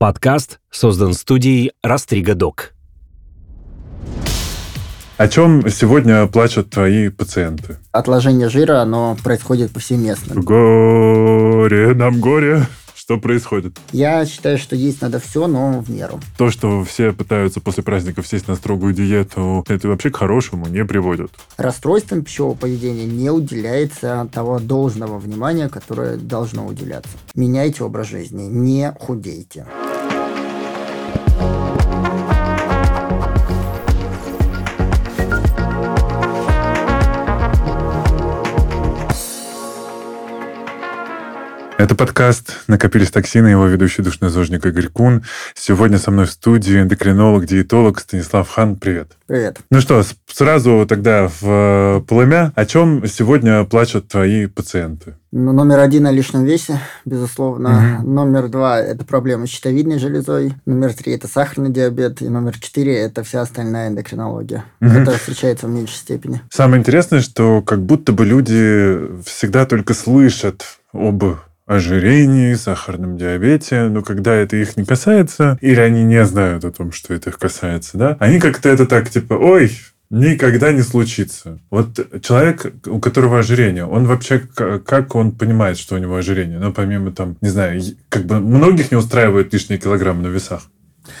Подкаст создан студией Растрига Док. О чем сегодня плачут твои пациенты? Отложение жира, оно происходит повсеместно. Горе нам горе. Что происходит? Я считаю, что есть надо все, но в меру. То, что все пытаются после праздников сесть на строгую диету, это вообще к хорошему не приводит. Расстройствам пищевого поведения не уделяется того должного внимания, которое должно уделяться. Меняйте образ жизни, не худейте. Это подкаст «Накопились токсины», его ведущий душнозожник Игорь Кун. Сегодня со мной в студии эндокринолог, диетолог Станислав Хан. Привет. Привет. Ну что, сразу тогда в э, полымя. О чем сегодня плачут твои пациенты? Ну, номер один о лишнем весе, безусловно. Угу. Номер два – это проблемы с щитовидной железой. Номер три – это сахарный диабет. И номер четыре – это вся остальная эндокринология. Угу. Это встречается в меньшей степени. Самое интересное, что как будто бы люди всегда только слышат об ожирении, сахарном диабете, но когда это их не касается, или они не знают о том, что это их касается, да, они как-то это так, типа, ой, никогда не случится. Вот человек, у которого ожирение, он вообще, как он понимает, что у него ожирение? Ну, помимо там, не знаю, как бы многих не устраивают лишние килограммы на весах.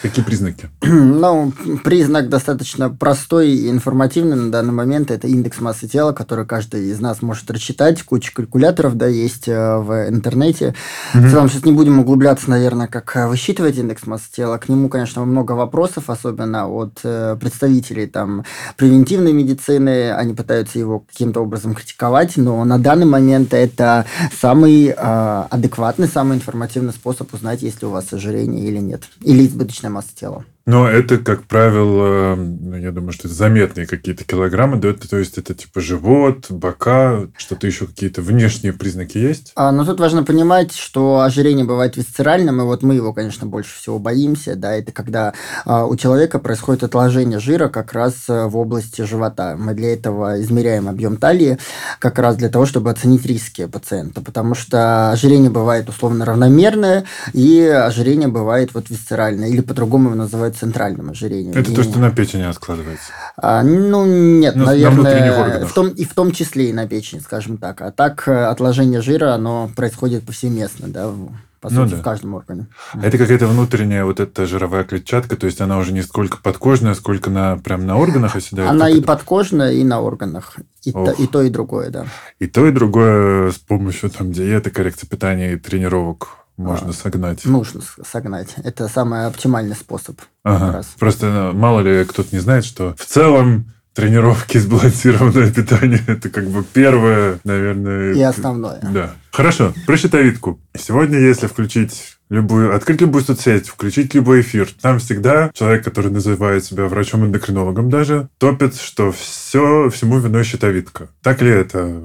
Какие признаки? Ну, признак достаточно простой и информативный на данный момент. Это индекс массы тела, который каждый из нас может рассчитать. Куча калькуляторов, да, есть э, в интернете. Угу. В целом, сейчас не будем углубляться, наверное, как э, высчитывать индекс массы тела. К нему, конечно, много вопросов, особенно от э, представителей там превентивной медицины. Они пытаются его каким-то образом критиковать, но на данный момент это самый адекватный, самый информативный способ узнать, есть ли у вас ожирение или нет. Или избыточная масса тела. Но это, как правило, ну, я думаю, что это заметные какие-то килограммы, да? то есть это типа живот, бока, что-то еще какие-то внешние признаки есть? А, но тут важно понимать, что ожирение бывает висцеральным, и вот мы его, конечно, больше всего боимся, да, это когда а, у человека происходит отложение жира как раз э, в области живота. Мы для этого измеряем объем талии, как раз для того, чтобы оценить риски пациента, потому что ожирение бывает условно равномерное, и ожирение бывает вот висцеральное, или по-другому его называют центральным ожирением. Это и... то, что на печени откладывается? А, ну, нет, ну, наверное, в том, и в том числе и на печени, скажем так. А так э, отложение жира, оно происходит повсеместно, да, по ну сути, ну, да. в каждом органе. Это какая-то внутренняя вот эта жировая клетчатка, то есть она уже не сколько подкожная, сколько на прям на органах оседает? Она и это? подкожная, и на органах. И то, и то, и другое, да. И то, и другое с помощью там диеты, коррекции питания и тренировок можно а, согнать. Нужно согнать. Это самый оптимальный способ. Ага. Просто ну, мало ли кто-то не знает, что в целом тренировки, сбалансированное питание – это как бы первое, наверное... И основное. Да. Хорошо, про щитовидку. Сегодня, если включить любую, открыть любую соцсеть, включить любой эфир. Там всегда человек, который называет себя врачом-эндокринологом даже, топит, что все, всему виной щитовидка. Так ли это?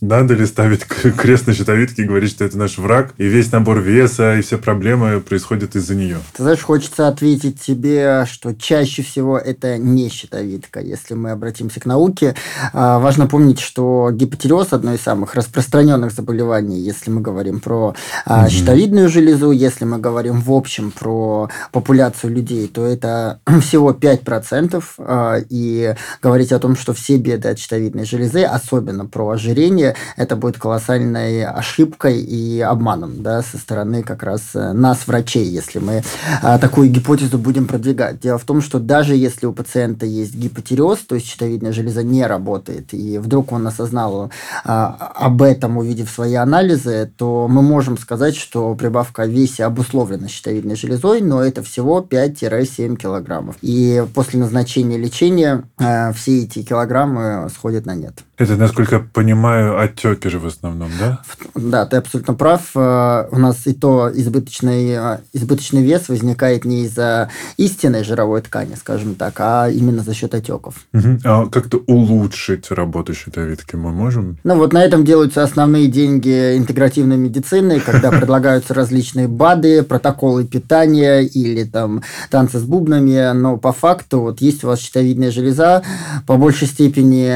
Надо ли ставить крест на щитовидке и говорить, что это наш враг, и весь набор веса, и все проблемы происходят из-за нее? Ты знаешь, хочется ответить тебе, что чаще всего это не щитовидка. Если мы обратимся к науке, а, важно помнить, что гипотереоз – одно из самых распространенных заболеваний, если мы говорим про угу. щитовидную железу, если мы говорим в общем про популяцию людей, то это всего 5%. А, и говорить о том, что все беды от щитовидной железы, особенно про ожирение, это будет колоссальной ошибкой и обманом да, со стороны как раз э, нас, врачей, если мы а, такую гипотезу будем продвигать. Дело в том, что даже если у пациента есть гипотереоз, то есть щитовидная железа не работает, и вдруг он осознал а, об этом, увидев свои анализы, то мы можем сказать, что прибавка веса весе обусловлено щитовидной железой, но это всего 5-7 килограммов. И после назначения лечения э, все эти килограммы сходят на нет. Это, насколько я понимаю, отеки же в основном, да? Да, ты абсолютно прав. Э, у нас и то избыточный, э, избыточный вес возникает не из-за истинной жировой ткани, скажем так, а именно за счет отеков. Угу. А как-то улучшить работу щитовидки мы можем? Ну вот на этом делаются основные деньги интегративной медицины, когда предлагаются различные БАДы, протоколы питания или там танцы с бубнами, но по факту вот есть у вас щитовидная железа, по большей степени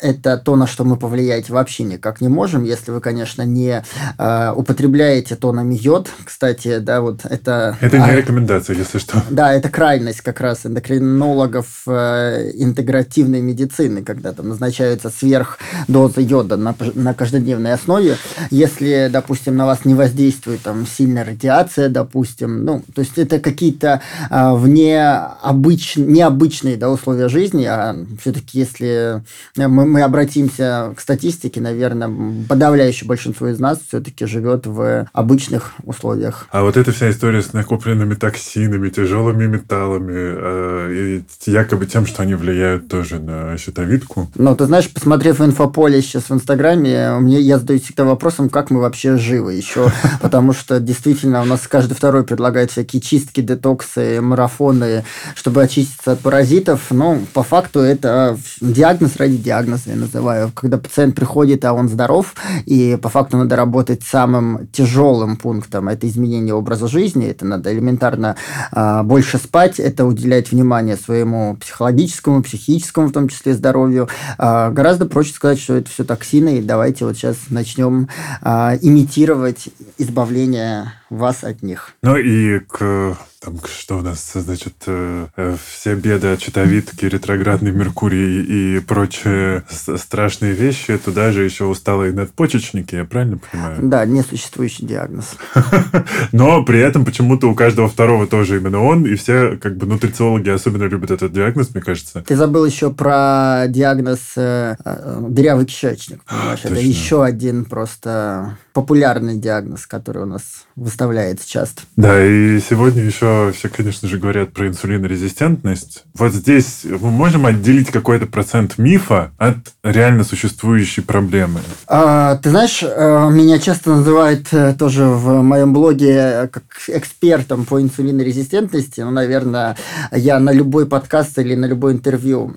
это то, на что мы повлиять вообще никак не можем, если вы, конечно, не э, употребляете тонами йод. Кстати, да, вот это... Это не а, рекомендация, если что. Да, это крайность как раз эндокринологов э, интегративной медицины, когда там назначаются сверхдозы йода на, на каждодневной основе. Если, допустим, на вас не воздействует там сильная радиация, допустим, ну, то есть это какие-то э, вне обыч... необычные да, условия жизни, а все-таки если мы, мы обратимся к статистике, наверное, подавляющее большинство из нас все-таки живет в обычных условиях. А вот эта вся история с накопленными токсинами, тяжелыми металлами, э, и якобы тем, что они влияют тоже на щитовидку. Ну, ты знаешь, посмотрев инфополе сейчас в Инстаграме, мне я задаюсь всегда вопросом, как мы вообще живы еще, потому что действительно у нас каждый второй предлагает всякие чистки, детоксы, марафоны, чтобы очиститься от паразитов. Но по факту это диагноз ради диагноза, я называю. Когда пациент приходит, а он здоров, и по факту надо работать самым тяжелым пунктом. Это изменение образа жизни, это надо элементарно э, больше спать, это уделять внимание своему психологическому, психическому, в том числе здоровью. Э, гораздо проще сказать, что это все токсины, и давайте вот сейчас начнем э, имитировать избавление вас от них. Ну и к там что у нас, значит, э, э, все беды от щитовидки, ретроградный Меркурий и прочие страшные вещи, туда же еще усталые надпочечники, я правильно понимаю? Да, несуществующий диагноз. Но при этом почему-то у каждого второго тоже именно он, и все как бы нутрициологи особенно любят этот диагноз, мне кажется. Ты забыл еще про диагноз э, дырявый кишечник? Это еще один просто популярный диагноз, который у нас выставляется часто. Да, и сегодня еще все, конечно же, говорят про инсулинорезистентность. Вот здесь мы можем отделить какой-то процент мифа от реально существующей проблемы. А, ты знаешь, э, меня часто называют э, тоже в моем блоге как экспертом по инсулинорезистентности. Ну, наверное, я на любой подкаст или на любое интервью,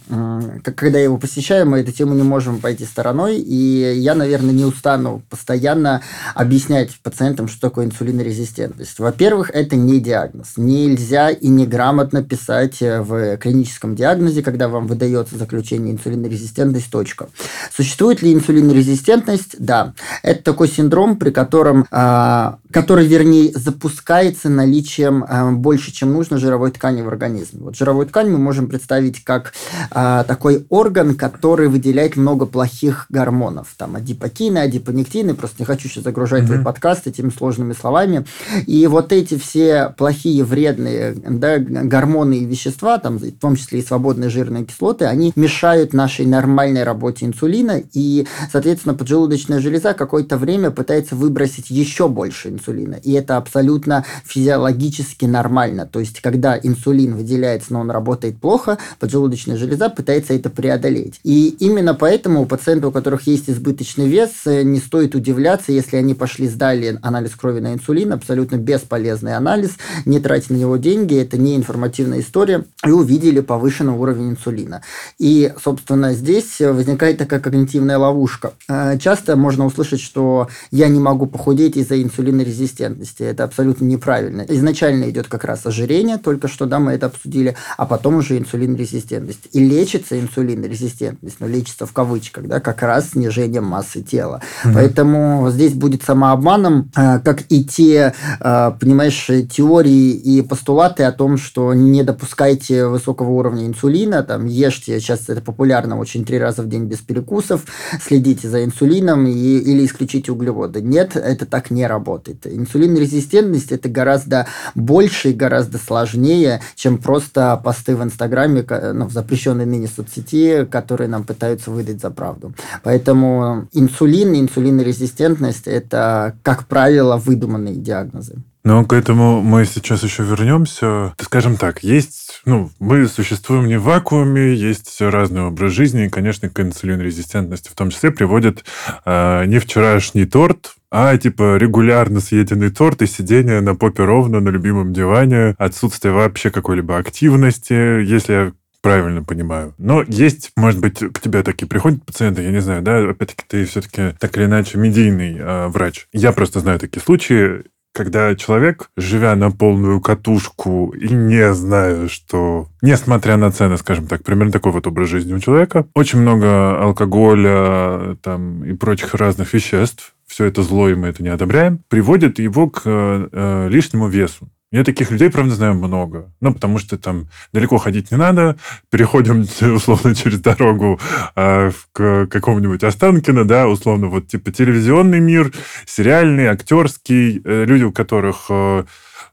когда я его посещаю, мы эту тему не можем пойти стороной. И я, наверное, не устану постоянно объяснять пациентам, что такое инсулинорезистентность. Во-первых, это не диагноз. Нельзя и неграмотно писать э, в клиническом диагнозе, когда вам выдается заключение инсулинорезистентность, точка. Существует ли инсулинорезистентность? Да. Это такой синдром, при котором, э, который, вернее, запускается наличием э, больше, чем нужно жировой ткани в организме. Вот жировую ткань мы можем представить как э, такой орган, который выделяет много плохих гормонов. Там адипокины, адипонектины, просто не хочу сейчас загружать mm-hmm. твой подкаст этими сложными словами. И вот эти все плохие, вредные да, гормоны и вещества, там, в том числе и свободные жирные кислоты, они мешают нашей нормальной работе инсулина, и, соответственно, поджелудочная железа какое-то время пытается выбросить еще больше инсулина. И это абсолютно физиологически нормально. То есть, когда инсулин выделяется, но он работает плохо, поджелудочная железа пытается это преодолеть. И именно поэтому у пациентов, у которых есть избыточный вес, не стоит удивляться, если они пошли, сдали анализ крови на инсулин, абсолютно бесполезный анализ, не тратя на него деньги, это не информативная история, и увидели повышенный уровень инсулина. И, собственно, здесь возникает такая когнитивная ловушка. Э, часто можно услышать, что я не могу похудеть из-за инсулинорезистентности. Это абсолютно неправильно. Изначально идет как раз ожирение, только что да, мы это обсудили, а потом уже инсулинорезистентность. И лечится инсулинорезистентность, но лечится в кавычках, да, как раз снижением массы тела. Mm-hmm. Поэтому здесь здесь будет самообманом, э, как и те, э, понимаешь, теории и постулаты о том, что не допускайте высокого уровня инсулина, там, ешьте, сейчас это популярно очень три раза в день без перекусов, следите за инсулином и, или исключите углеводы. Нет, это так не работает. Инсулинорезистентность это гораздо больше и гораздо сложнее, чем просто посты в Инстаграме, ну, в запрещенной ныне соцсети, которые нам пытаются выдать за правду. Поэтому инсулин, инсулинорезистентность – это, как правило, выдуманные диагнозы. Но к этому мы сейчас еще вернемся. Скажем так, есть, ну, мы существуем не в вакууме, есть разный образ жизни, и, конечно, к инсулинорезистентности в том числе приводит э, не вчерашний торт, а типа регулярно съеденный торт и сидение на попе ровно на любимом диване, отсутствие вообще какой-либо активности, если я правильно понимаю. Но есть, может быть, к тебе такие приходят пациенты, я не знаю, да, опять-таки ты все-таки так или иначе медийный э, врач. Я просто знаю такие случаи, когда человек, живя на полную катушку и не зная, что, несмотря на цены, скажем так, примерно такой вот образ жизни у человека, очень много алкоголя там, и прочих разных веществ, все это зло, и мы это не одобряем, приводит его к э, лишнему весу. Я таких людей, правда, знаю много. Ну, потому что там далеко ходить не надо. Переходим, условно, через дорогу э, к какому-нибудь Останкино, да, условно, вот типа телевизионный мир, сериальный, актерский, э, люди, у которых... Э,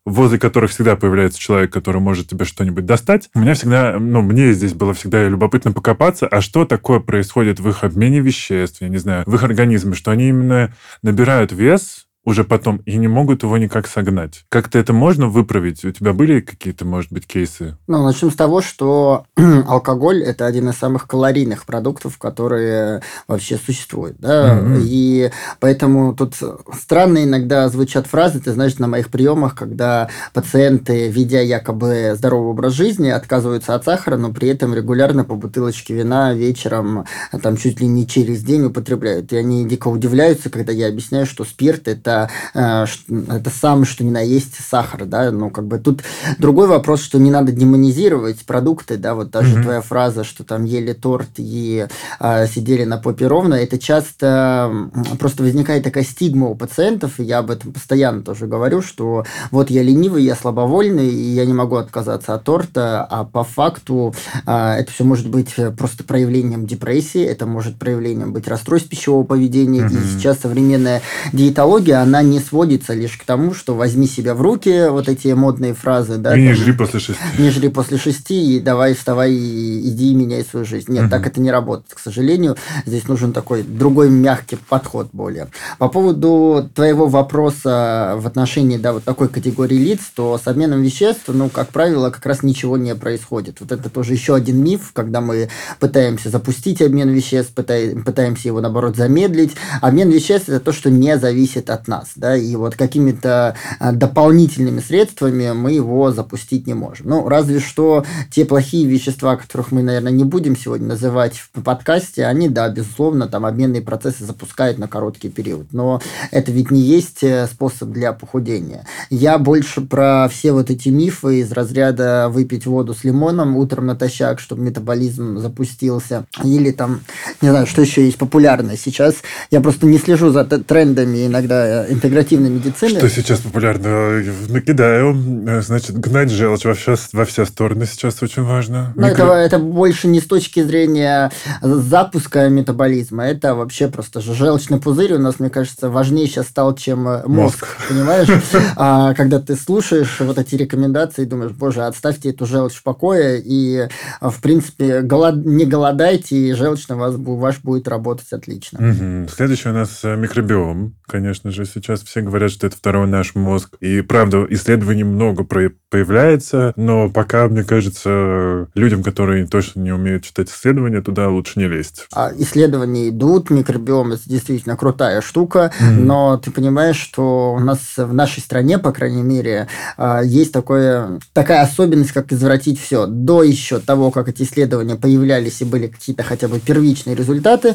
возле которых всегда появляется человек, который может тебе что-нибудь достать. У меня всегда, ну, мне здесь было всегда любопытно покопаться, а что такое происходит в их обмене веществ, я не знаю, в их организме, что они именно набирают вес, уже потом и не могут его никак согнать. Как-то это можно выправить? У тебя были какие-то, может быть, кейсы? Ну, начнем с того, что алкоголь – это один из самых калорийных продуктов, которые вообще существуют. Да? Mm-hmm. И поэтому тут странно иногда звучат фразы, ты знаешь, на моих приемах, когда пациенты, ведя якобы здоровый образ жизни, отказываются от сахара, но при этом регулярно по бутылочке вина вечером, там чуть ли не через день употребляют. И они дико удивляются, когда я объясняю, что спирт – это это, это самое, что ни на есть сахар, да, ну, как бы тут другой вопрос, что не надо демонизировать продукты, да, вот даже mm-hmm. твоя фраза, что там ели торт и а, сидели на попе ровно, это часто просто возникает такая стигма у пациентов, и я об этом постоянно тоже говорю, что вот я ленивый, я слабовольный, и я не могу отказаться от торта, а по факту а, это все может быть просто проявлением депрессии, это может проявлением быть расстройств пищевого поведения, mm-hmm. и сейчас современная диетология, она не сводится лишь к тому, что возьми себя в руки, вот эти модные фразы, да. И не жри после шести. Не жри после шести, и давай вставай, и иди и меняй свою жизнь. Нет, угу. так это не работает, к сожалению. Здесь нужен такой другой мягкий подход более. По поводу твоего вопроса в отношении, да, вот такой категории лиц, то с обменом веществ, ну, как правило, как раз ничего не происходит. Вот это тоже еще один миф, когда мы пытаемся запустить обмен веществ, пытаемся его, наоборот, замедлить. Обмен веществ – это то, что не зависит от нас, да, и вот какими-то а, дополнительными средствами мы его запустить не можем. Ну, разве что те плохие вещества, которых мы, наверное, не будем сегодня называть в подкасте, они, да, безусловно, там обменные процессы запускают на короткий период, но это ведь не есть э, способ для похудения. Я больше про все вот эти мифы из разряда выпить воду с лимоном утром натощак, чтобы метаболизм запустился, или там, не знаю, что еще есть популярное сейчас. Я просто не слежу за трендами иногда интегративной медицины. Что сейчас популярно? Накидаю. Значит, гнать желчь во все, во все стороны сейчас очень важно. Но Микро... это, это больше не с точки зрения запуска метаболизма. Это вообще просто же желчный пузырь у нас, мне кажется, важнее сейчас стал, чем мозг. мозг. Понимаешь? А, когда ты слушаешь вот эти рекомендации, думаешь, боже, отставьте эту желчь в покое, и, в принципе, голод... не голодайте, и желчный вас, ваш будет работать отлично. Угу. Следующий у нас э, микробиом, конечно же, сейчас все говорят, что это второй наш мозг. И, правда, исследований много появляется, но пока, мне кажется, людям, которые точно не умеют читать исследования, туда лучше не лезть. А исследования идут, микробиом – это действительно крутая штука, mm-hmm. но ты понимаешь, что у нас в нашей стране, по крайней мере, а, есть такое, такая особенность, как извратить все. До еще того, как эти исследования появлялись и были какие-то хотя бы первичные результаты,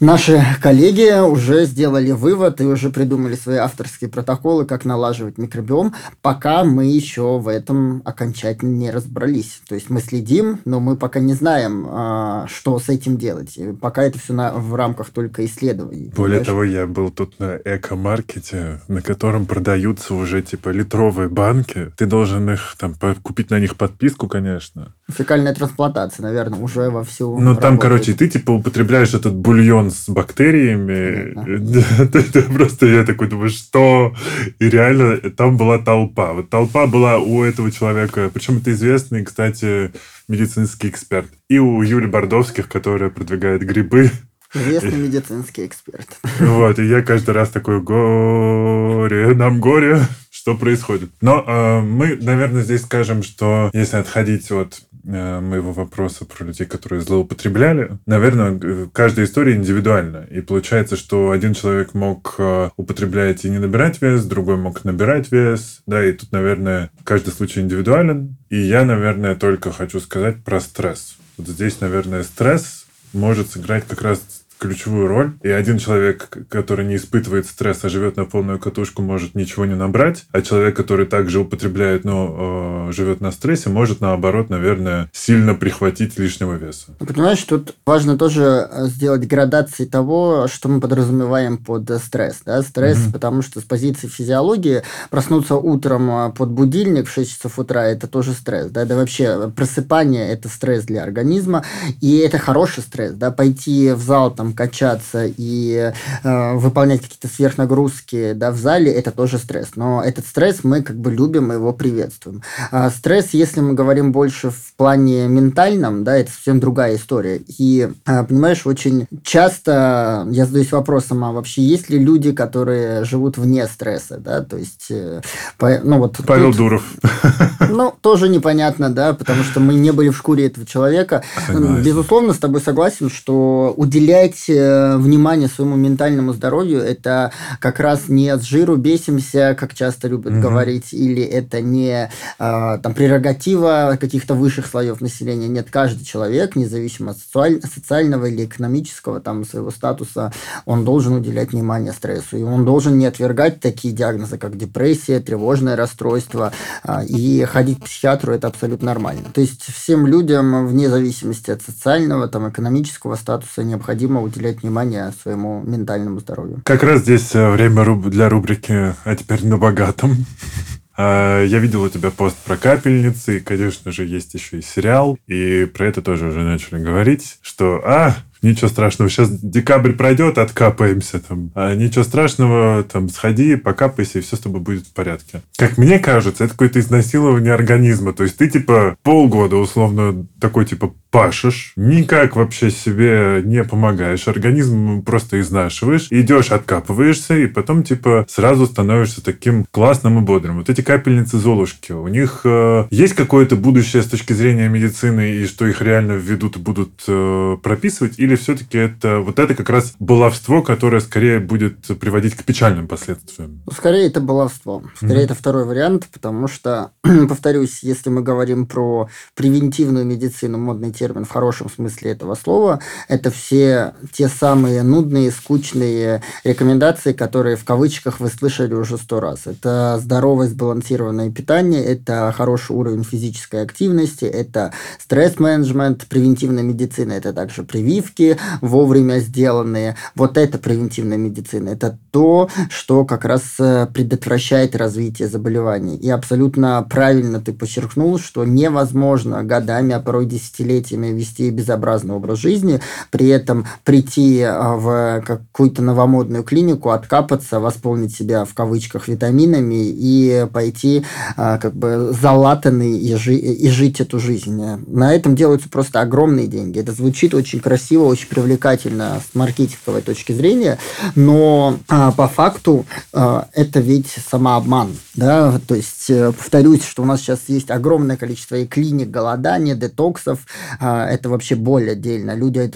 Наши коллеги уже сделали вывод и уже придумали свои авторские протоколы, как налаживать микробиом, пока мы еще в этом окончательно не разобрались. То есть мы следим, но мы пока не знаем, а, что с этим делать. Пока это все на, в рамках только исследований. Более понимаешь? того, я был тут на эко-маркете, на котором продаются уже типа литровые банки. Ты должен их там купить на них подписку, конечно. Фекальная трансплантация, наверное, уже во всю. Ну там, короче, ты типа употребляешь этот бульон он с бактериями. Это просто я такой думаю, что? И реально там была толпа. Вот толпа была у этого человека, причем это известный, кстати, медицинский эксперт. И у Юли Бордовских, которая продвигает грибы. Известный медицинский эксперт. Вот, и я каждый раз такой, горе, нам горе, что происходит. Но э, мы, наверное, здесь скажем, что если отходить от Э, моего вопроса про людей, которые злоупотребляли. Наверное, каждая история индивидуальна. И получается, что один человек мог э, употреблять и не набирать вес, другой мог набирать вес. Да, и тут, наверное, каждый случай индивидуален. И я, наверное, только хочу сказать про стресс. Вот здесь, наверное, стресс может сыграть как раз ключевую роль. И один человек, который не испытывает стресса, живет на полную катушку, может ничего не набрать, а человек, который также употребляет, но э, живет на стрессе, может, наоборот, наверное, сильно прихватить лишнего веса. Ну, понимаешь, тут важно тоже э, сделать градации того, что мы подразумеваем под стресс. Да? Стресс, mm-hmm. потому что с позиции физиологии проснуться утром э, под будильник в 6 часов утра – это тоже стресс. Да? да вообще просыпание – это стресс для организма, и это хороший стресс. Да? Пойти в зал, там, качаться и э, выполнять какие-то сверхнагрузки да, в зале – это тоже стресс. Но этот стресс мы как бы любим, мы его приветствуем. А стресс, если мы говорим больше в плане ментальном, да, это совсем другая история. И, э, понимаешь, очень часто я задаюсь вопросом, а вообще есть ли люди, которые живут вне стресса, да, то есть, э, ну вот... Павел тут, Дуров. Ну, тоже непонятно, да, потому что мы не были в шкуре этого человека. Согласен. Безусловно, с тобой согласен, что уделять э, внимание своему ментальному здоровью, это как раз не от жиру бесимся, как часто любят угу. говорить, или это не а, там прерогатива каких-то высших слоев населения. Нет, каждый человек, независимо от социального или экономического там своего статуса, он должен уделять внимание стрессу. И он должен не отвергать такие диагнозы, как депрессия, тревожное расстройство. А, и ходить к психиатру это абсолютно нормально. То есть всем людям, вне зависимости от социального, там, экономического статуса, необходимо уделять внимание своему ментальному здоровью. Как раз здесь э, время для рубрики «А теперь на богатом». А, я видел у тебя пост про капельницы, и, конечно же, есть еще и сериал, и про это тоже уже начали говорить, что, а, ничего страшного, сейчас декабрь пройдет, откапаемся там. А ничего страшного, там, сходи, покапайся, и все с тобой будет в порядке. Как мне кажется, это какое-то изнасилование организма. То есть ты, типа, полгода, условно, такой, типа, пашешь, никак вообще себе не помогаешь, организм просто изнашиваешь, идешь, откапываешься, и потом, типа, сразу становишься таким классным и бодрым. Вот эти капельницы Золушки, у них э, есть какое-то будущее с точки зрения медицины, и что их реально введут и будут э, прописывать, или все-таки это вот это как раз баловство, которое скорее будет приводить к печальным последствиям? Скорее это баловство. Скорее mm-hmm. это второй вариант, потому что, повторюсь, если мы говорим про превентивную медицину, модный термин в хорошем смысле этого слова, это все те самые нудные, скучные рекомендации, которые в кавычках вы слышали уже сто раз. Это здоровое сбалансированное питание, это хороший уровень физической активности, это стресс-менеджмент, превентивная медицина, это также прививки вовремя сделанные. Вот это превентивная медицина. Это то, что как раз э, предотвращает развитие заболеваний. И абсолютно правильно ты подчеркнул, что невозможно годами, а порой десятилетиями вести безобразный образ жизни, при этом прийти а, в какую-то новомодную клинику, откапаться, восполнить себя в кавычках витаминами и пойти а, как бы залатанный и, жи- и жить эту жизнь. На этом делаются просто огромные деньги. Это звучит очень красиво, очень привлекательно с маркетинговой точки зрения, но а, по факту это ведь самообман. Да? То есть, э, повторюсь, что у нас сейчас есть огромное количество и клиник голодания, детоксов, а, это вообще боль отдельно. Люди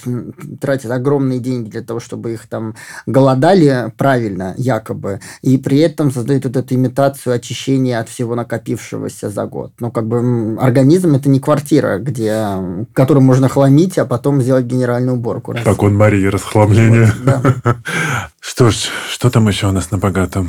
тратят огромные деньги для того, чтобы их там голодали правильно, якобы, и при этом создают вот эту имитацию очищения от всего накопившегося за год. Но как бы организм это не квартира, где, которую можно хламить, а потом сделать генеральную уборку. Как он Мария, расхламление. Что ж, что там еще у нас на богатом?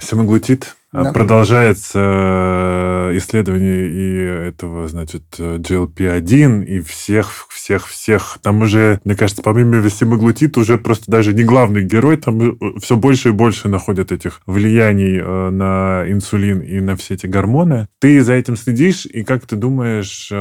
Семаглутид? Да. Продолжается э, исследование и этого, значит, GLP-1 и всех, всех, всех. Там уже, мне кажется, помимо весемоглутит уже просто даже не главный герой, там э, все больше и больше находят этих влияний э, на инсулин и на все эти гормоны. Ты за этим следишь, и как ты думаешь,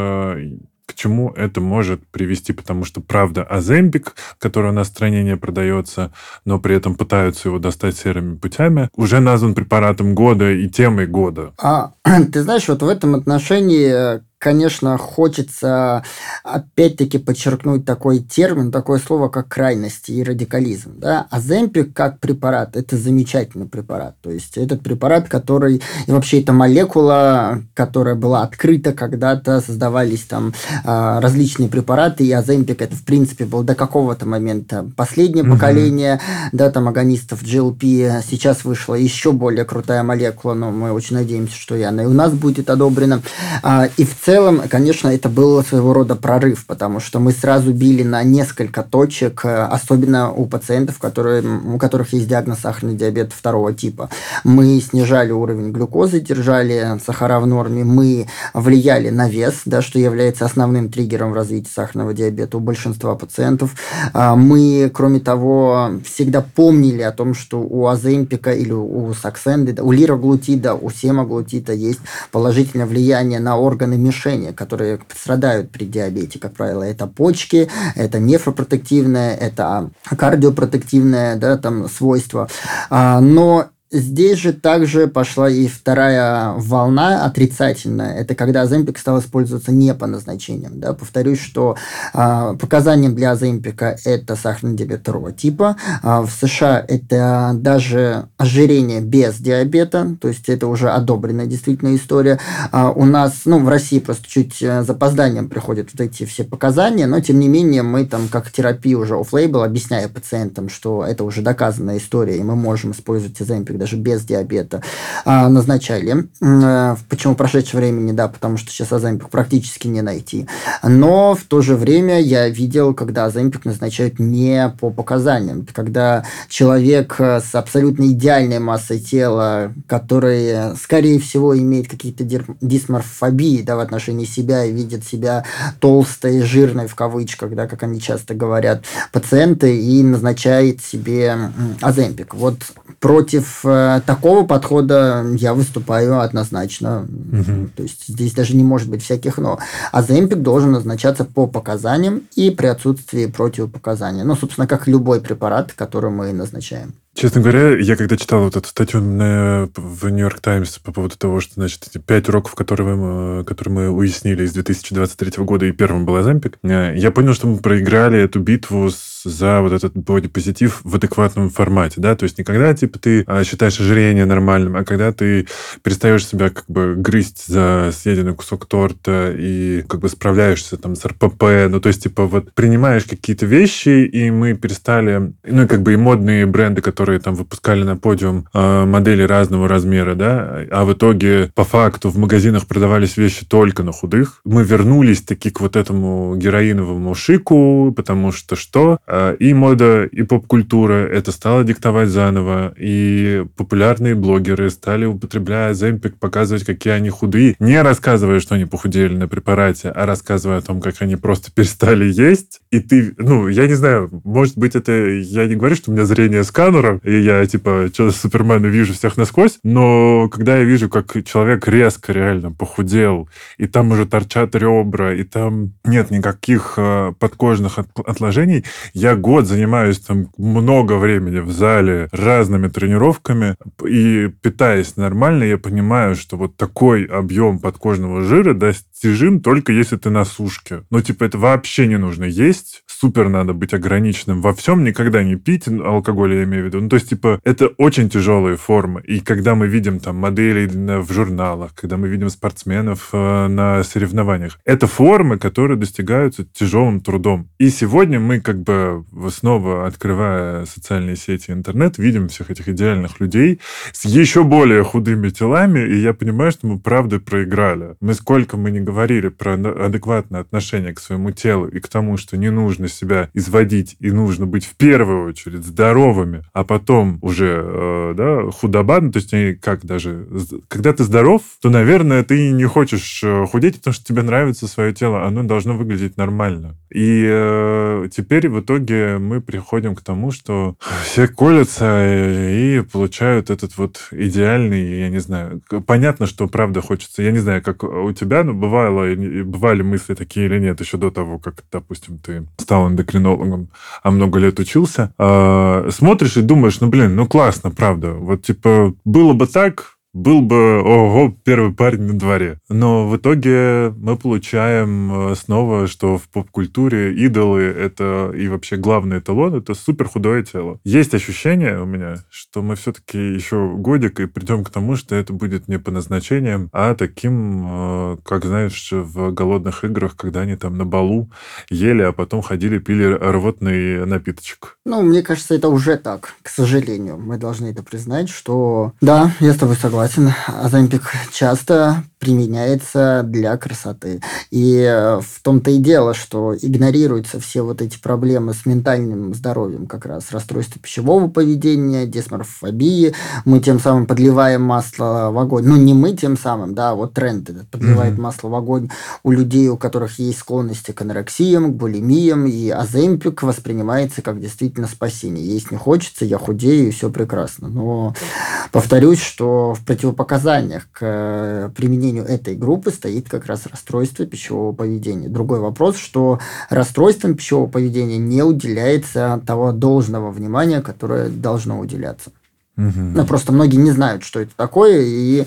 чему это может привести, потому что, правда, Азембик, который у нас в стране не продается, но при этом пытаются его достать серыми путями, уже назван препаратом года и темой года. А, ты знаешь, вот в этом отношении конечно, хочется опять-таки подчеркнуть такой термин, такое слово, как крайности и радикализм. Да? А земпик как препарат – это замечательный препарат. То есть этот препарат, который... И вообще это молекула, которая была открыта когда-то, создавались там а, различные препараты, и Аземпик это, в принципе, был до какого-то момента последнее угу. поколение, да, там, агонистов GLP. Сейчас вышла еще более крутая молекула, но мы очень надеемся, что и она и у нас будет одобрена. А, и в целом, конечно, это был своего рода прорыв, потому что мы сразу били на несколько точек, э, особенно у пациентов, которые, у которых есть диагноз сахарный диабет второго типа. Мы снижали уровень глюкозы, держали сахара в норме, мы влияли на вес, да, что является основным триггером в развитии сахарного диабета у большинства пациентов. А, мы, кроме того, всегда помнили о том, что у аземпика или у саксенды, у лироглутида, у семаглутида есть положительное влияние на органы мишени, которые страдают при диабете, как правило. Это почки, это нефропротективное, это кардиопротективное да, там, свойство. А, но Здесь же также пошла и вторая волна отрицательная. Это когда Оземпик стал использоваться не по назначениям. Да? Повторюсь, что э, показанием для Оземпика это сахарный диабет второго типа. А в США это даже ожирение без диабета, то есть это уже одобренная действительно история. А у нас, ну, в России просто чуть э, запозданием приходят вот эти все показания, но тем не менее мы там как терапию уже off-label, объясняя пациентам, что это уже доказанная история, и мы можем использовать Оземпик даже без диабета, а, назначали. Э, почему в прошедшее времени, да, потому что сейчас Аземпик практически не найти. Но в то же время я видел, когда Аземпик назначают не по показаниям, когда человек э, с абсолютно идеальной массой тела, который, скорее всего, имеет какие-то дисморфобии да, в отношении себя и видит себя толстой, жирной в кавычках, да, как они часто говорят, пациенты, и назначает себе Аземпик. Вот против э, такого подхода я выступаю однозначно. Угу. То есть здесь даже не может быть всяких но. А Земпик должен назначаться по показаниям и при отсутствии противопоказаний. Ну, собственно, как любой препарат, который мы назначаем. Честно говоря, я когда читал вот эту статью на, в Нью-Йорк Таймс по поводу того, что, значит, эти пять уроков, которые мы, которые мы уяснили из 2023 года, и первым был Аземпик, э, я понял, что мы проиграли эту битву с за вот этот бодипозитив в адекватном формате, да, то есть не когда, типа, ты а, считаешь ожирение нормальным, а когда ты перестаешь себя как бы грызть за съеденный кусок торта и как бы справляешься там с РПП, ну, то есть, типа, вот принимаешь какие-то вещи, и мы перестали, ну, и как бы и модные бренды, которые там выпускали на подиум э, модели разного размера, да, а в итоге по факту в магазинах продавались вещи только на худых, мы вернулись таки к вот этому героиновому шику, потому что что? А, и мода, и поп-культура это стало диктовать заново, и популярные блогеры стали, употребляя земпик, показывать, какие они худые, не рассказывая, что они похудели на препарате, а рассказывая о том, как они просто перестали есть. И ты, ну, я не знаю, может быть, это... Я не говорю, что у меня зрение сканера, и я, типа, что Супермена вижу всех насквозь, но когда я вижу, как человек резко реально похудел, и там уже торчат ребра, и там нет никаких э, подкожных отложений, я год занимаюсь там много времени в зале разными тренировками. И питаясь нормально, я понимаю, что вот такой объем подкожного жира достижим только если ты на сушке. Ну, типа, это вообще не нужно есть, супер надо быть ограниченным во всем, никогда не пить алкоголь, я имею в виду. Ну, то есть, типа, это очень тяжелые формы. И когда мы видим там модели в журналах, когда мы видим спортсменов э, на соревнованиях, это формы, которые достигаются тяжелым трудом. И сегодня мы как бы снова открывая социальные сети интернет, видим всех этих идеальных людей с еще более худыми телами, и я понимаю, что мы правда проиграли. Мы сколько мы не говорили про адекватное отношение к своему телу и к тому, что не нужно себя изводить, и нужно быть в первую очередь здоровыми, а потом уже э, да, худоба, ну, то есть как даже... Когда ты здоров, то, наверное, ты не хочешь э, худеть, потому что тебе нравится свое тело, оно должно выглядеть нормально. И э, теперь в итоге мы приходим к тому, что все колятся и получают этот вот идеальный, я не знаю, понятно, что правда хочется, я не знаю, как у тебя, но бывало, бывали мысли такие или нет еще до того, как, допустим, ты стал эндокринологом, а много лет учился, э, смотришь и думаешь, ну, блин, ну, классно, правда, вот, типа, было бы так, был бы, ого, первый парень на дворе. Но в итоге мы получаем э, снова, что в поп-культуре идолы — это и вообще главный эталон — это супер худое тело. Есть ощущение у меня, что мы все-таки еще годик и придем к тому, что это будет не по назначениям, а таким, э, как, знаешь, в «Голодных играх», когда они там на балу ели, а потом ходили, пили рвотный напиточек. Ну, мне кажется, это уже так, к сожалению. Мы должны это признать, что да, я с тобой согласен согласен. Оземпик часто применяется для красоты. И э, в том-то и дело, что игнорируются все вот эти проблемы с ментальным здоровьем, как раз расстройство пищевого поведения, дисморфобии. Мы тем самым подливаем масло в огонь. Ну, не мы тем самым, да, вот тренд этот подливает mm-hmm. масло в огонь у людей, у которых есть склонности к анорексиям, к булимиям, и аземпик воспринимается как действительно спасение. Есть не хочется, я худею, и все прекрасно. Но повторюсь, что в противопоказаниях к э, применению этой группы стоит как раз расстройство пищевого поведения. Другой вопрос, что расстройством пищевого поведения не уделяется того должного внимания, которое должно уделяться. Угу. Ну, просто многие не знают, что это такое, и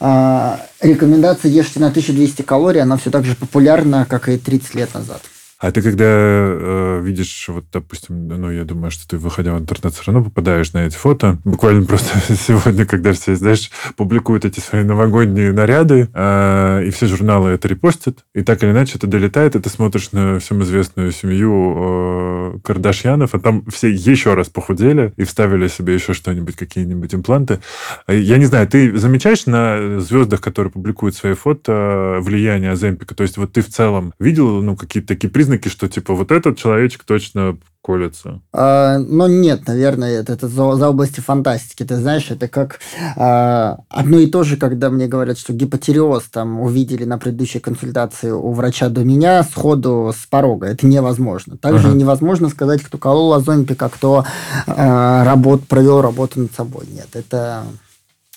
э, рекомендация ешьте на 1200 калорий, она все так же популярна, как и 30 лет назад. А ты когда э, видишь, вот, допустим, ну, я думаю, что ты, выходя в интернет, все равно попадаешь на эти фото. Буквально просто сегодня, когда все, знаешь, публикуют эти свои новогодние наряды, э, и все журналы это репостят, и так или иначе это долетает, и ты смотришь на всем известную семью э, Кардашьянов, а там все еще раз похудели и вставили себе еще что-нибудь, какие-нибудь импланты. А я не знаю, ты замечаешь на звездах, которые публикуют свои фото, влияние Аземпика? То есть вот ты в целом видел ну, какие-то такие признаки, признаки, что типа вот этот человечек точно колется? А, ну, нет, наверное, это, это за, за области фантастики. Ты знаешь, это как а, одно и то же, когда мне говорят, что гипотереоз там увидели на предыдущей консультации у врача до меня сходу с порога. Это невозможно. Также ага. невозможно сказать, кто колол озонпик, а кто а, работ, провел работу над собой. Нет, это,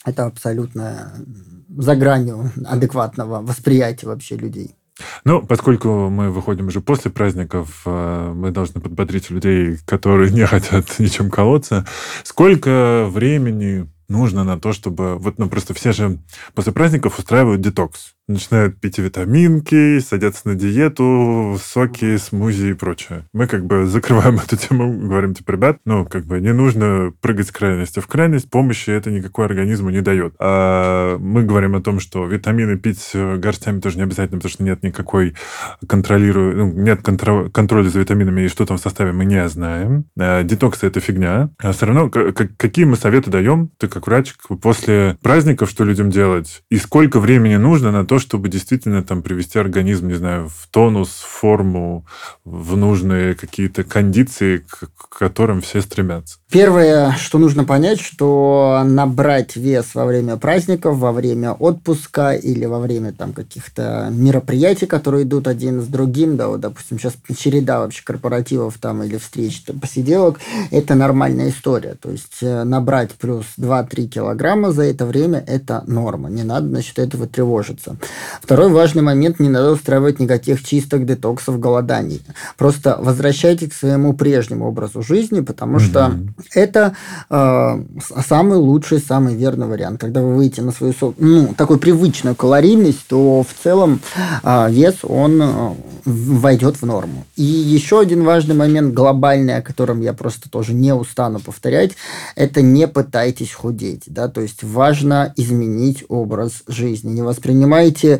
это абсолютно за гранью адекватного восприятия вообще людей. Ну, поскольку мы выходим уже после праздников, э, мы должны подбодрить людей, которые не хотят ничем колоться. Сколько времени нужно на то, чтобы... Вот, ну, просто все же после праздников устраивают детокс начинают пить витаминки, садятся на диету, соки, смузи и прочее. Мы как бы закрываем эту тему, говорим, типа, ребят, ну, как бы не нужно прыгать с крайности в крайность, помощи это никакой организму не дает. А мы говорим о том, что витамины пить горстями тоже не обязательно, потому что нет никакой контролирую, ну, нет контро- контроля за витаминами, и что там в составе мы не знаем. А, детоксы это фигня. А все равно, как, какие мы советы даем, ты как врач, после праздников, что людям делать, и сколько времени нужно на то, то, чтобы действительно там привести организм, не знаю, в тонус, в форму, в нужные какие-то кондиции, к которым все стремятся? Первое, что нужно понять, что набрать вес во время праздников, во время отпуска или во время там каких-то мероприятий, которые идут один с другим, да, вот, допустим, сейчас череда вообще корпоративов там или встреч, там, посиделок, это нормальная история. То есть э, набрать плюс 2-3 килограмма за это время – это норма. Не надо насчет этого тревожиться. Второй важный момент – не надо устраивать никаких чисток, детоксов, голоданий. Просто возвращайтесь к своему прежнему образу жизни, потому mm-hmm. что это э, самый лучший, самый верный вариант. Когда вы выйдете на свою ну, такую привычную калорийность, то в целом э, вес, он э, войдет в норму. И еще один важный момент, глобальный, о котором я просто тоже не устану повторять, это не пытайтесь худеть. Да? То есть важно изменить образ жизни. Не воспринимайте э,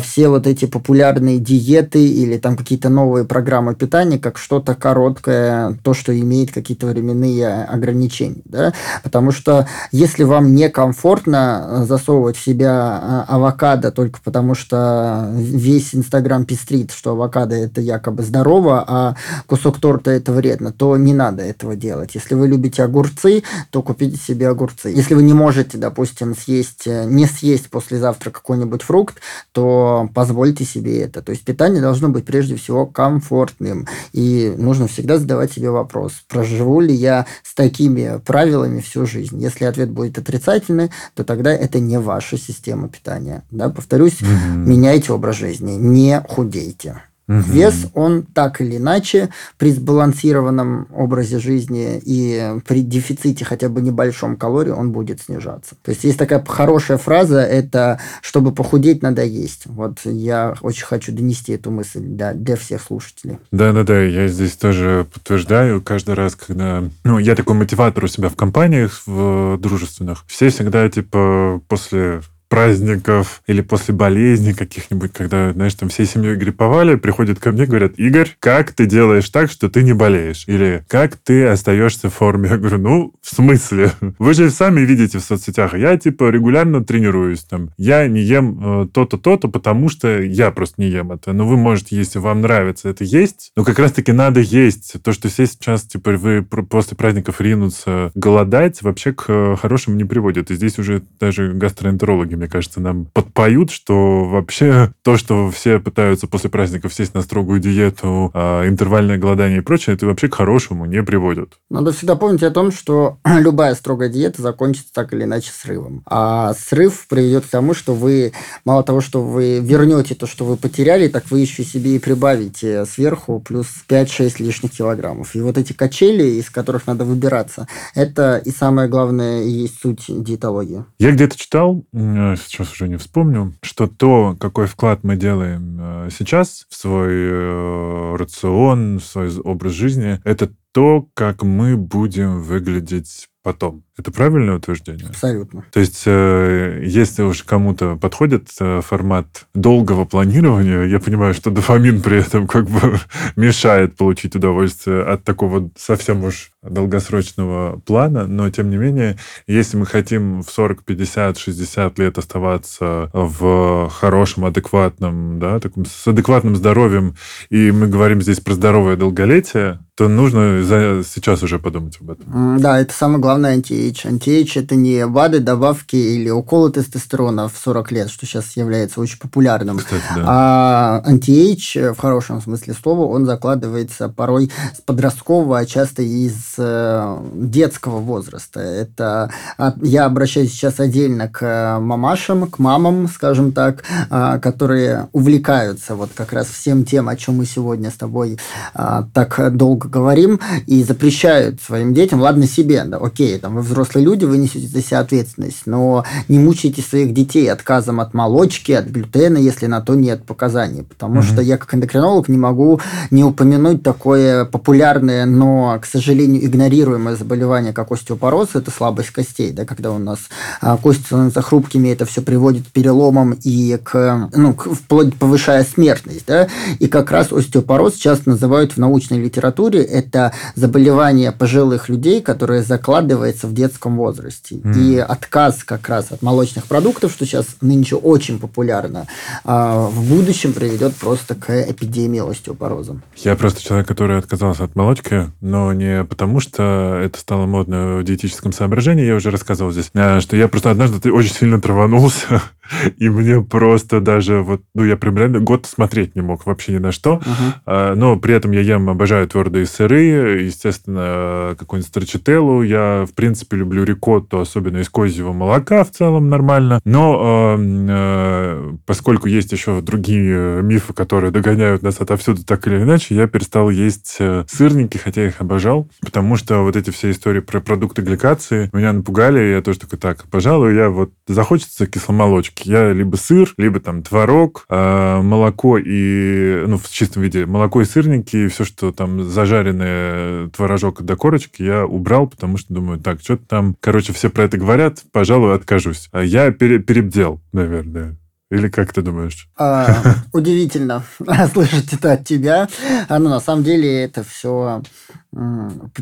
все вот эти популярные диеты или там какие-то новые программы питания как что-то короткое, то, что имеет какие-то временные ограничений. Да? Потому что если вам некомфортно э, засовывать в себя э, авокадо только потому, что весь Инстаграм пестрит, что авокадо это якобы здорово, а кусок торта это вредно, то не надо этого делать. Если вы любите огурцы, то купите себе огурцы. Если вы не можете, допустим, съесть, э, не съесть после завтрака какой-нибудь фрукт, то позвольте себе это. То есть питание должно быть прежде всего комфортным. И нужно всегда задавать себе вопрос, проживу ли я с такими правилами всю жизнь. Если ответ будет отрицательный, то тогда это не ваша система питания. Да? Повторюсь, угу. меняйте образ жизни, не худейте. Угу. Вес, он так или иначе при сбалансированном образе жизни и при дефиците хотя бы небольшом калорий он будет снижаться. То есть есть такая хорошая фраза, это чтобы похудеть, надо есть. Вот я очень хочу донести эту мысль для, для всех слушателей. Да-да-да, я здесь тоже подтверждаю. Каждый раз, когда... Ну, я такой мотиватор у себя в компаниях в дружественных. Все всегда, типа, после праздников или после болезни каких-нибудь, когда, знаешь, там всей семьей грипповали, приходят ко мне, говорят, Игорь, как ты делаешь так, что ты не болеешь? Или как ты остаешься в форме? Я говорю, ну, в смысле? Вы же сами видите в соцсетях. Я, типа, регулярно тренируюсь. Там, я не ем э, то-то, то-то, потому что я просто не ем это. Но вы можете, если вам нравится это есть, но как раз-таки надо есть. То, что все сейчас, типа, вы после праздников ринутся голодать, вообще к хорошему не приводит. И здесь уже даже гастроэнтерологи, мне кажется, нам подпоют, что вообще то, что все пытаются после праздников сесть на строгую диету, а, интервальное голодание и прочее, это вообще к хорошему не приводит. Надо всегда помнить о том, что любая строгая диета закончится так или иначе срывом. А срыв приведет к тому, что вы, мало того, что вы вернете то, что вы потеряли, так вы еще себе и прибавите сверху плюс 5-6 лишних килограммов. И вот эти качели, из которых надо выбираться, это и самое главное и есть суть диетологии. Я где-то читал, сейчас уже не вспомню, что то, какой вклад мы делаем э, сейчас в свой э, рацион, в свой образ жизни, это то, как мы будем выглядеть потом. Это правильное утверждение? Абсолютно. То есть, э, если уж кому-то подходит э, формат долгого планирования, я понимаю, что дофамин при этом как бы мешает получить удовольствие от такого совсем уж долгосрочного плана, но тем не менее, если мы хотим в 40, 50, 60 лет оставаться в хорошем, адекватном, да, таком, с адекватным здоровьем, и мы говорим здесь про здоровое долголетие, то нужно за, сейчас уже подумать об этом. Да, это самое главное антиэйдж. Антиэйдж – это не БАДы, добавки или уколы тестостерона в 40 лет, что сейчас является очень популярным. Кстати, да. А антиэйдж, в хорошем смысле слова, он закладывается порой с подросткового, а часто из э, детского возраста. Это я обращаюсь сейчас отдельно к мамашам, к мамам, скажем так, а, которые увлекаются вот как раз всем тем, о чем мы сегодня с тобой а, так долго много говорим и запрещают своим детям, ладно себе, да, окей, там вы взрослые люди, вы несете за себя ответственность, но не мучайте своих детей отказом от молочки, от глютена, если на то нет показаний, потому mm-hmm. что я как эндокринолог не могу не упомянуть такое популярное, но, к сожалению, игнорируемое заболевание, как остеопороз, это слабость костей, да, когда у нас а, кости становятся хрупкими, это все приводит к переломам и к, ну, к, вплоть повышая смертность, да, и как раз остеопороз часто называют в научной литературе культуре это заболевание пожилых людей, которое закладывается в детском возрасте. Mm. И отказ как раз от молочных продуктов, что сейчас нынче очень популярно, а, в будущем приведет просто к эпидемии остеопороза. Я просто человек, который отказался от молочки, но не потому, что это стало модно в диетическом соображении, я уже рассказывал здесь, а, что я просто однажды очень сильно траванулся И мне просто даже вот, ну, я прям реально год смотреть не мог вообще ни на что. Uh-huh. Но при этом я ем, обожаю твердые сыры, естественно, какую-нибудь строчителлу. Я, в принципе, люблю рикотту, особенно из козьего молока в целом нормально. Но э, поскольку есть еще другие мифы, которые догоняют нас отовсюду так или иначе, я перестал есть э, сырники, хотя я их обожал, потому что вот эти все истории про продукты гликации меня напугали, я тоже такой, так, пожалуй, я вот захочется кисломолочки я либо сыр, либо там творог, э, молоко и, ну, в чистом виде, молоко и сырники, все, что там зажаренное, творожок до корочки, я убрал, потому что думаю, так, что-то там, короче, все про это говорят, пожалуй, откажусь. А я пере перебдел, наверное. Или как ты думаешь? А, удивительно слышать это от тебя. А, ну, на самом деле это все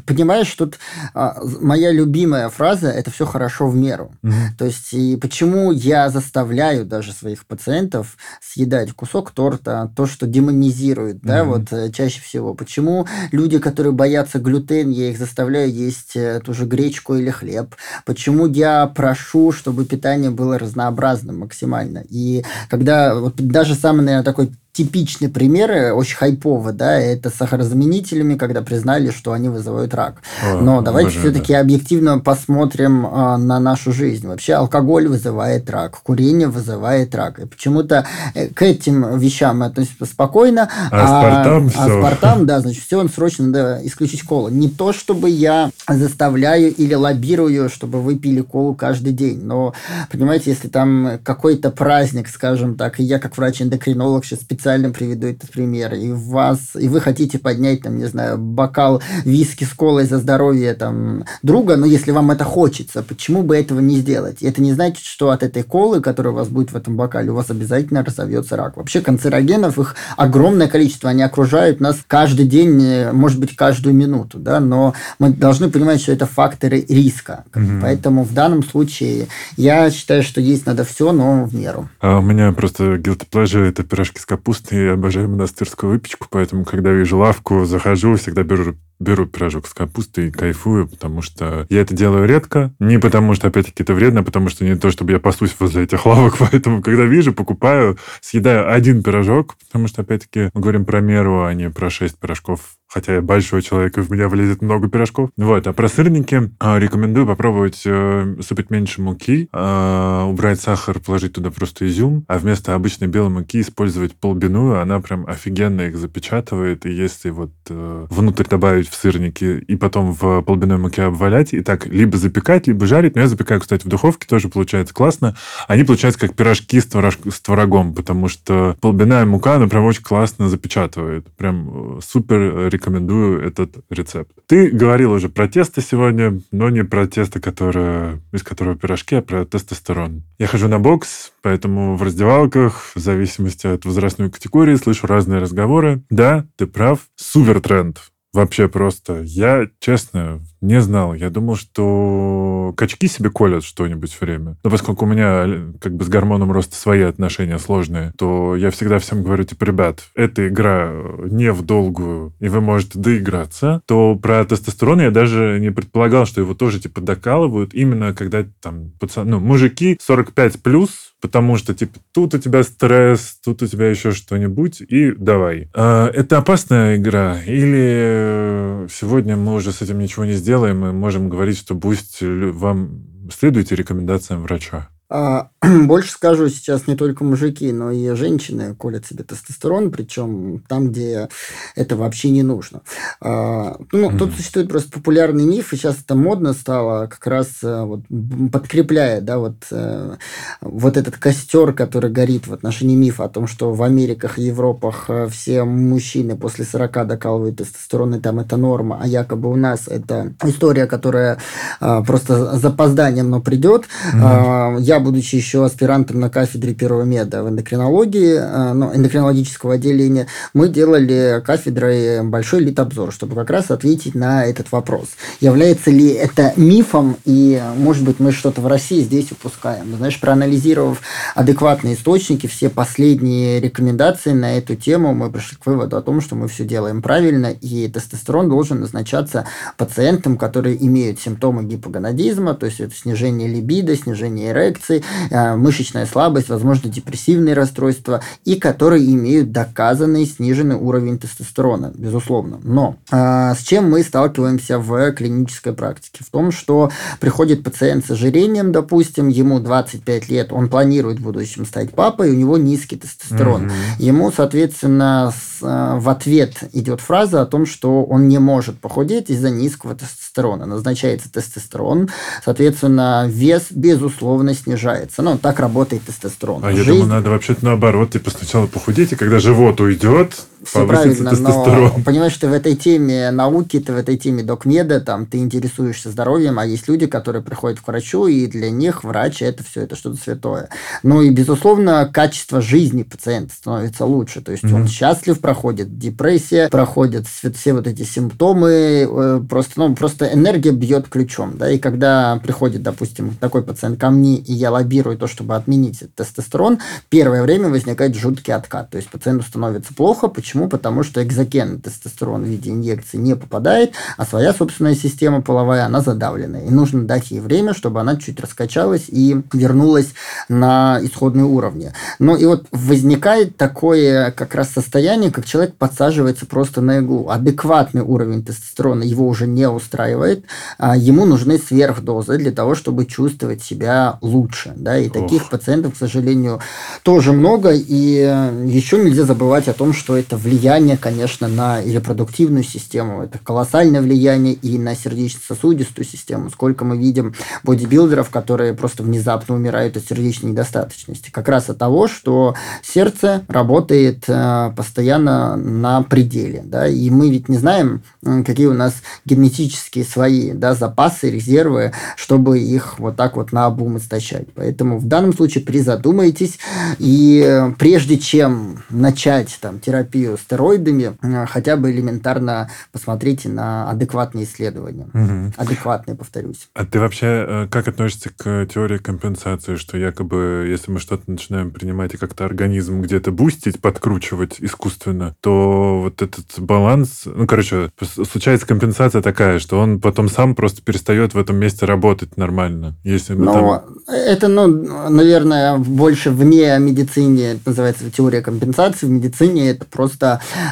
Понимаешь, тут а, моя любимая фраза это все хорошо в меру. Угу. То есть, и почему я заставляю даже своих пациентов съедать кусок торта, то, что демонизирует, угу. да, вот э, чаще всего. Почему люди, которые боятся глютен, я их заставляю есть э, ту же гречку или хлеб. Почему я прошу, чтобы питание было разнообразным максимально. И когда вот даже самый, наверное, такой типичные примеры, очень хайпово, да, это с сахарозаменителями, когда признали, что они вызывают рак. О, Но давайте все-таки да. объективно посмотрим а, на нашу жизнь. Вообще алкоголь вызывает рак, курение вызывает рак. И почему-то э, к этим вещам мы относимся спокойно. А, аспартам, а, аспартам, да, значит, все, он срочно надо исключить колу. Не то, чтобы я заставляю или лоббирую, чтобы вы пили колу каждый день. Но, понимаете, если там какой-то праздник, скажем так, и я как врач-эндокринолог сейчас специально специально приведу этот пример, и вас, и вы хотите поднять, там, не знаю, бокал виски с колой за здоровье там друга, но если вам это хочется, почему бы этого не сделать? И это не значит, что от этой колы, которая у вас будет в этом бокале, у вас обязательно разовьется рак. Вообще канцерогенов, их огромное количество, они окружают нас каждый день, может быть, каждую минуту, да, но мы должны понимать, что это факторы риска. Угу. Поэтому в данном случае я считаю, что есть надо все, но в меру. А у меня просто guilty pleasure – это пирожки с капустой. Я обожаю монастырскую выпечку, поэтому, когда вижу лавку, захожу, всегда беру беру пирожок с капустой и кайфую, потому что я это делаю редко. Не потому что, опять-таки, это вредно, а потому что не то, чтобы я пасусь возле этих лавок. Поэтому, когда вижу, покупаю, съедаю один пирожок, потому что, опять-таки, мы говорим про меру, а не про шесть пирожков хотя я большой человек, и в меня влезет много пирожков. Вот, а про сырники э, рекомендую попробовать э, меньше муки, э, убрать сахар, положить туда просто изюм, а вместо обычной белой муки использовать полбиную, она прям офигенно их запечатывает, и если вот э, внутрь добавить в сырники и потом в полбиной муке обвалять, и так либо запекать, либо жарить, но я запекаю, кстати, в духовке, тоже получается классно, они получаются как пирожки с, творож... с творогом, потому что полбиная мука, она прям очень классно запечатывает, прям э, супер рекомендую этот рецепт. Ты говорил уже про тесто сегодня, но не про тесто, которое, из которого пирожки, а про тестостерон. Я хожу на бокс, поэтому в раздевалках, в зависимости от возрастной категории, слышу разные разговоры. Да, ты прав, супер тренд Вообще просто. Я, честно, не знал. Я думал, что качки себе колят что-нибудь время. Но поскольку у меня как бы с гормоном роста свои отношения сложные, то я всегда всем говорю, типа, ребят, эта игра не в долгую, и вы можете доиграться, то про тестостерон я даже не предполагал, что его тоже, типа, докалывают именно когда там, пацаны, ну, мужики 45 плюс, потому что, типа, тут у тебя стресс, тут у тебя еще что-нибудь, и давай. А, это опасная игра? Или сегодня мы уже с этим ничего не сделаем, и можем говорить, что пусть вам следуйте рекомендациям врача? А, больше скажу, сейчас не только мужики, но и женщины колят себе тестостерон, причем там, где это вообще не нужно. А, ну, mm-hmm. тут существует просто популярный миф, и сейчас это модно стало, как раз э, вот, подкрепляя, да, вот, э, вот этот костер, который горит в отношении мифа о том, что в Америках и Европах э, все мужчины после 40 докалывают тестостерон, и там это норма, а якобы у нас это история, которая просто запозданием, но придет. Mm-hmm. Я, будучи еще аспирантом на кафедре первого меда в эндокринологии, э, ну, эндокринологического отделения, мы делали кафедрой большой литобзор, чтобы как раз ответить на этот вопрос. Является ли это мифом, и, может быть, мы что-то в России здесь упускаем. Знаешь, проанализировав адекватные источники, все последние рекомендации на эту тему, мы пришли к выводу о том, что мы все делаем правильно, и тестостерон должен назначаться пациентам, которые имеют симптомы гипогонадизма, то есть это снижение либидо, снижение эрекции, э, мышечная слабость, возможно, депрессивные расстройства, и которые имеют доказанный сниженный уровень тестостерона, безусловно. Но э, с чем мы сталкиваемся в клинической практике? В том, что приходит пациент с ожирением, допустим, ему 25 лет, он планирует в будущем стать папой, у него низкий тестостерон. Угу. Ему, соответственно, с, э, в ответ идет фраза о том, что он не может похудеть из-за низкого тестостерона. Назначается тестостерон, соответственно, вес, безусловно, снижается. Ну, так работает тестостерон. А Жизнь... я думаю, надо вообще-то наоборот, типа сначала похудеть, и когда живот уйдет, все правильно, но понимаешь, ты в этой теме науки, ты в этой теме докмеда, там, ты интересуешься здоровьем, а есть люди, которые приходят к врачу, и для них врач это все, это что-то святое. Ну и, безусловно, качество жизни пациента становится лучше, то есть mm-hmm. он счастлив, проходит депрессия, проходят все вот эти симптомы, э, просто, ну, просто энергия бьет ключом, да, и когда приходит, допустим, такой пациент ко мне, и я лоббирую то, чтобы отменить тестостерон, первое время возникает жуткий откат, то есть пациенту становится плохо, почему Почему? Потому что экзоген тестостерон в виде инъекции не попадает, а своя собственная система половая, она задавлена. И нужно дать ей время, чтобы она чуть раскачалась и вернулась на исходные уровни. Ну и вот возникает такое как раз состояние, как человек подсаживается просто на иглу. Адекватный уровень тестостерона его уже не устраивает, а ему нужны сверхдозы для того, чтобы чувствовать себя лучше. Да? И Ох. таких пациентов, к сожалению, тоже много. И еще нельзя забывать о том, что это влияние, конечно, на репродуктивную систему. Это колоссальное влияние и на сердечно-сосудистую систему. Сколько мы видим бодибилдеров, которые просто внезапно умирают от сердечной недостаточности. Как раз от того, что сердце работает э, постоянно на пределе. Да? И мы ведь не знаем, какие у нас генетические свои да, запасы, резервы, чтобы их вот так вот на обум истощать. Поэтому в данном случае призадумайтесь, и прежде чем начать там, терапию стероидами, хотя бы элементарно посмотрите на адекватные исследования. Угу. Адекватные, повторюсь. А ты вообще э, как относишься к теории компенсации, что якобы если мы что-то начинаем принимать и как-то организм где-то бустить, подкручивать искусственно, то вот этот баланс, ну, короче, случается компенсация такая, что он потом сам просто перестает в этом месте работать нормально. Если мы ну, там... это, ну, наверное, больше вне медицины, это называется теория компенсации. В медицине это просто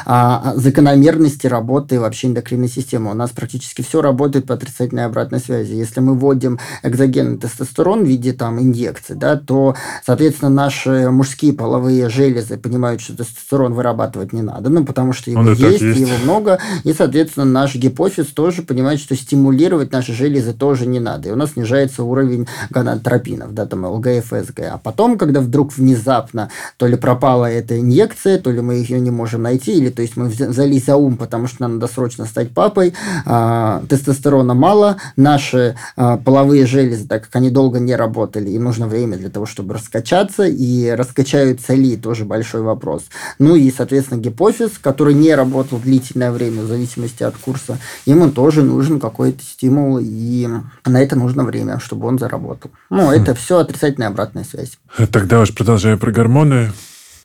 а, закономерности работы вообще эндокринной системы. У нас практически все работает по отрицательной обратной связи. Если мы вводим экзогенный тестостерон в виде там инъекций, да, то, соответственно, наши мужские половые железы понимают, что тестостерон вырабатывать не надо, ну, потому что его Он есть, есть, его много, и, соответственно, наш гипофиз тоже понимает, что стимулировать наши железы тоже не надо, и у нас снижается уровень гонадотропинов, да, там ЛГ, ФСГ. А потом, когда вдруг внезапно то ли пропала эта инъекция, то ли мы ее не можем найти, или то есть мы взялись за ум, потому что нам надо срочно стать папой, а, тестостерона мало, наши а, половые железы, так как они долго не работали, им нужно время для того, чтобы раскачаться, и раскачаются ли, тоже большой вопрос. Ну и, соответственно, гипофиз, который не работал длительное время в зависимости от курса, ему тоже нужен какой-то стимул, и на это нужно время, чтобы он заработал. Ну, это хм. все отрицательная обратная связь. Тогда уж продолжая про гормоны,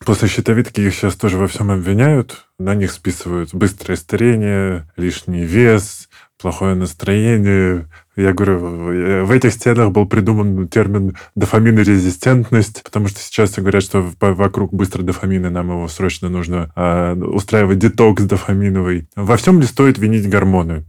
После щитовидки их сейчас тоже во всем обвиняют. На них списывают быстрое старение, лишний вес, плохое настроение. Я говорю, в этих стенах был придуман термин дофаминорезистентность, потому что сейчас говорят, что вокруг быстро дофамина, нам его срочно нужно э, устраивать детокс дофаминовый. Во всем ли стоит винить гормоны?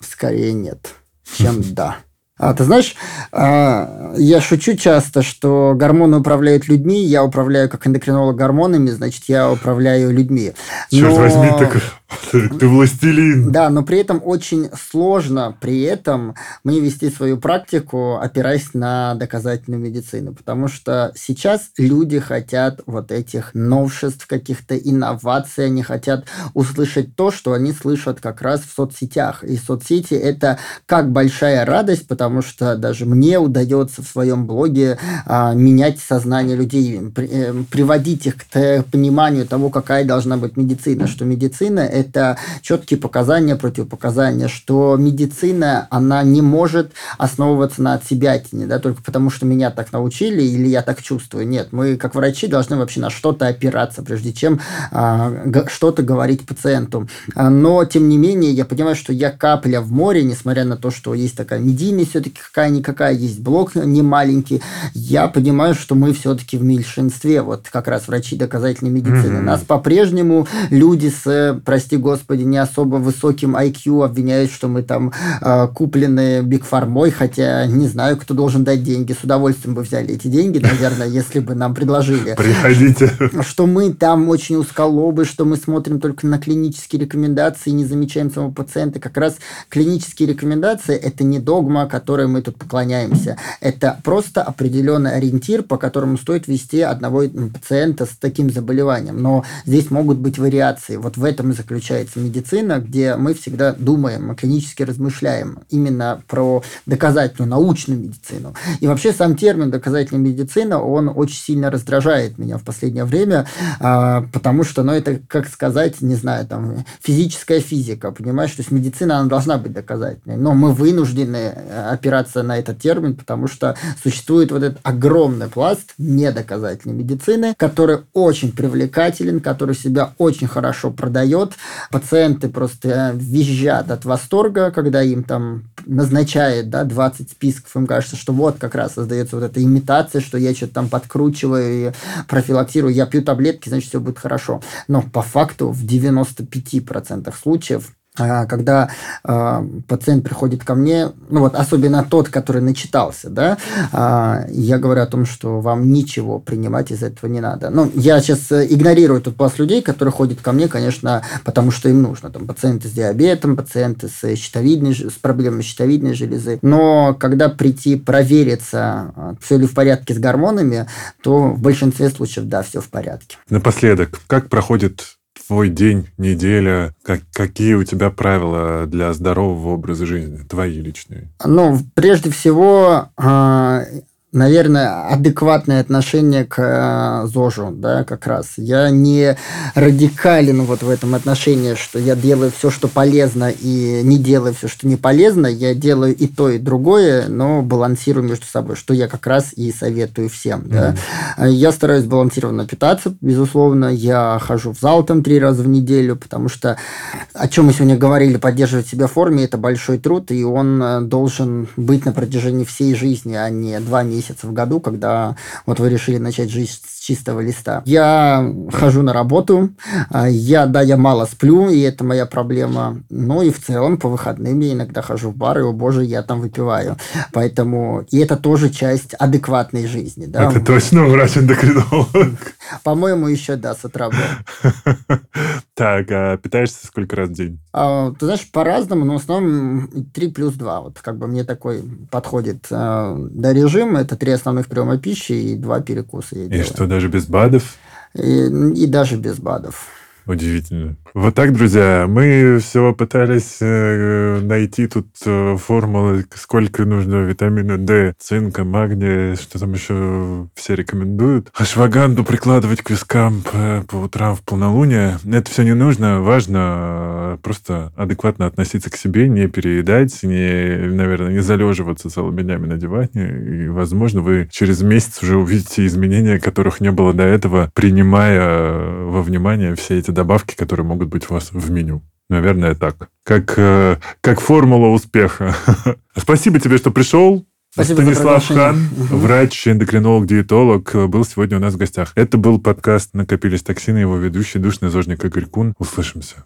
Скорее нет, чем да. А, ты знаешь, а, я шучу часто, что гормоны управляют людьми, я управляю как эндокринолог гормонами, значит, я управляю людьми. Но... Черт возьми, так ты властелин. Да, но при этом очень сложно при этом мне вести свою практику, опираясь на доказательную медицину, потому что сейчас люди хотят вот этих новшеств, каких-то инноваций, они хотят услышать то, что они слышат как раз в соцсетях. И соцсети – это как большая радость, потому что даже мне удается в своем блоге а, менять сознание людей, при, э, приводить их к пониманию того, какая должна быть медицина, что медицина – это четкие показания, противопоказания, что медицина, она не может основываться на отсебятине, да, только потому что меня так научили или я так чувствую. Нет, мы как врачи должны вообще на что-то опираться, прежде чем а, что-то говорить пациенту. А, но, тем не менее, я понимаю, что я капля в море, несмотря на то, что есть такая медийность все-таки какая-никакая, есть блок не маленький, я понимаю, что мы все-таки в меньшинстве, вот как раз врачи доказательной медицины. Mm-hmm. Нас по-прежнему люди с, прости господи, не особо высоким IQ обвиняют, что мы там э, куплены Биг Фармой, хотя не знаю, кто должен дать деньги. С удовольствием бы взяли эти деньги, наверное, если бы нам предложили. Приходите. Что мы там очень узколобы, что мы смотрим только на клинические рекомендации и не замечаем самого пациента. Как раз клинические рекомендации – это не догма, которой мы тут поклоняемся. Это просто определенный ориентир, по которому стоит вести одного пациента с таким заболеванием. Но здесь могут быть вариации. Вот в этом и заключается медицина, где мы всегда думаем, мы клинически размышляем именно про доказательную научную медицину. И вообще сам термин доказательная медицина, он очень сильно раздражает меня в последнее время, а, потому что, ну, это, как сказать, не знаю, там, физическая физика, понимаешь, то есть медицина, она должна быть доказательной, но мы вынуждены э, опираться на этот термин, потому что существует вот этот огромный пласт недоказательной медицины, который очень привлекателен, который себя очень хорошо продает, пациенты просто визжат от восторга, когда им там назначает да, 20 списков, им кажется, что вот как раз создается вот эта имитация, что я что-то там подкручиваю и профилактирую, я пью таблетки, значит, все будет хорошо. Но по факту в 95% случаев когда э, пациент приходит ко мне, ну вот особенно тот, который начитался, да, э, я говорю о том, что вам ничего принимать из этого не надо. Ну, я сейчас э, игнорирую тот пласт людей, которые ходят ко мне, конечно, потому что им нужно. Там пациенты с диабетом, пациенты с щитовидной, с проблемами щитовидной железы. Но когда прийти провериться, все ли в порядке с гормонами, то в большинстве случаев, да, все в порядке. Напоследок, как проходит твой день, неделя? Как, какие у тебя правила для здорового образа жизни, твои личные? Ну, прежде всего, а, наверное, адекватное отношение к э, ЗОЖу, да, как раз. Я не радикален вот в этом отношении, что я делаю все, что полезно, и не делаю все, что не полезно. Я делаю и то, и другое, но балансирую между собой, что я как раз и советую всем, mm-hmm. да. Я стараюсь балансированно питаться, безусловно. Я хожу в зал там три раза в неделю, потому что, о чем мы сегодня говорили, поддерживать себя в форме – это большой труд, и он э, должен быть на протяжении всей жизни, а не два месяца месяца в году, когда вот вы решили начать жизнь чистого листа. Я хожу на работу, а, я, да, я мало сплю, и это моя проблема. Ну и в целом по выходным я иногда хожу в бар, и, о боже, я там выпиваю. Поэтому, и это тоже часть адекватной жизни. Да? Это точно врач-эндокринолог? По-моему, еще, да, с утра был. Так, а питаешься сколько раз в день? А, ты знаешь, по-разному, но в основном 3 плюс 2. Вот как бы мне такой подходит а, до режима. Это три основных приема пищи и два перекуса. И делаю. что, даже без БАДов? И, и даже без БАДов. Удивительно. Вот так, друзья, мы все пытались э, найти тут э, формулы, сколько нужно витамина D, цинка, магния, что там еще все рекомендуют. Ашваганду прикладывать к вискам по, по утрам в полнолуние. Это все не нужно. Важно э, просто адекватно относиться к себе, не переедать, не, наверное, не залеживаться целыми днями на диване. И, возможно, вы через месяц уже увидите изменения, которых не было до этого, принимая во внимание все эти добавки, которые могут быть у вас в меню. Наверное, так. Как, э, как формула успеха. Спасибо тебе, что пришел. Спасибо Станислав Хан, врач, эндокринолог, диетолог, был сегодня у нас в гостях. Это был подкаст «Накопились токсины», его ведущий, душный зожник Игорь Кун. Услышимся.